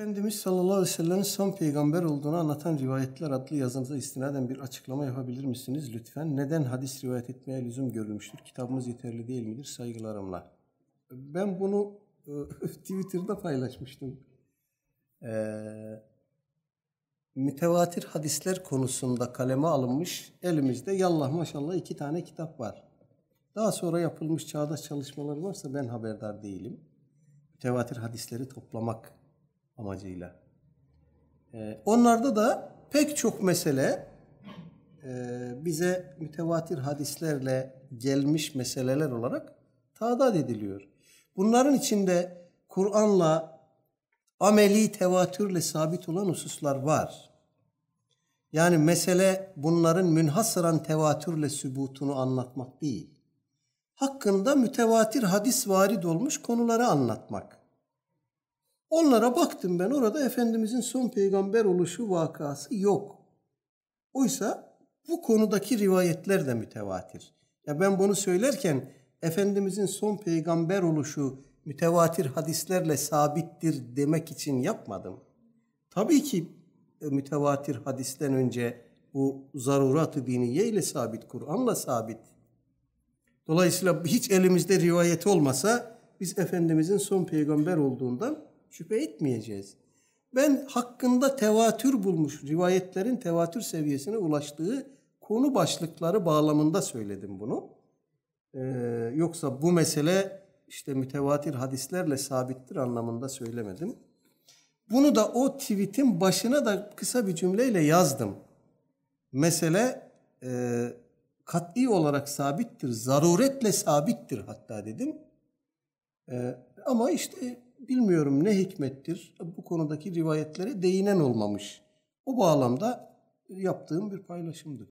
Efendimiz sallallahu aleyhi ve sellem'in son peygamber olduğunu anlatan rivayetler adlı yazınıza istinaden bir açıklama yapabilir misiniz lütfen? Neden hadis rivayet etmeye lüzum görülmüştür? Kitabımız yeterli değil midir? Saygılarımla. Ben bunu e, Twitter'da paylaşmıştım. Ee, mütevatir hadisler konusunda kaleme alınmış elimizde yallah maşallah iki tane kitap var. Daha sonra yapılmış çağdaş çalışmalar varsa ben haberdar değilim. Mütevatir hadisleri toplamak amacıyla. Ee, onlarda da pek çok mesele e, bize mütevatir hadislerle gelmiş meseleler olarak tadat ediliyor. Bunların içinde Kur'an'la ameli tevatürle sabit olan hususlar var. Yani mesele bunların münhasıran tevatürle sübutunu anlatmak değil. Hakkında mütevatir hadis varid olmuş konuları anlatmak. Onlara baktım ben orada Efendimizin son peygamber oluşu vakası yok. Oysa bu konudaki rivayetler de mütevatir. Ya ben bunu söylerken Efendimizin son peygamber oluşu mütevatir hadislerle sabittir demek için yapmadım. Tabii ki e, mütevatir hadisten önce bu zarurat-ı diniye ile sabit, Kur'an'la sabit. Dolayısıyla hiç elimizde rivayeti olmasa biz Efendimizin son peygamber olduğundan şüphe etmeyeceğiz. Ben hakkında tevatür bulmuş, rivayetlerin tevatür seviyesine ulaştığı konu başlıkları bağlamında söyledim bunu. Ee, yoksa bu mesele işte mütevatir hadislerle sabittir anlamında söylemedim. Bunu da o tweetin başına da kısa bir cümleyle yazdım. Mesele e, kat'i olarak sabittir, zaruretle sabittir hatta dedim. E, ama işte bilmiyorum ne hikmettir bu konudaki rivayetlere değinen olmamış. O bağlamda yaptığım bir paylaşımdı.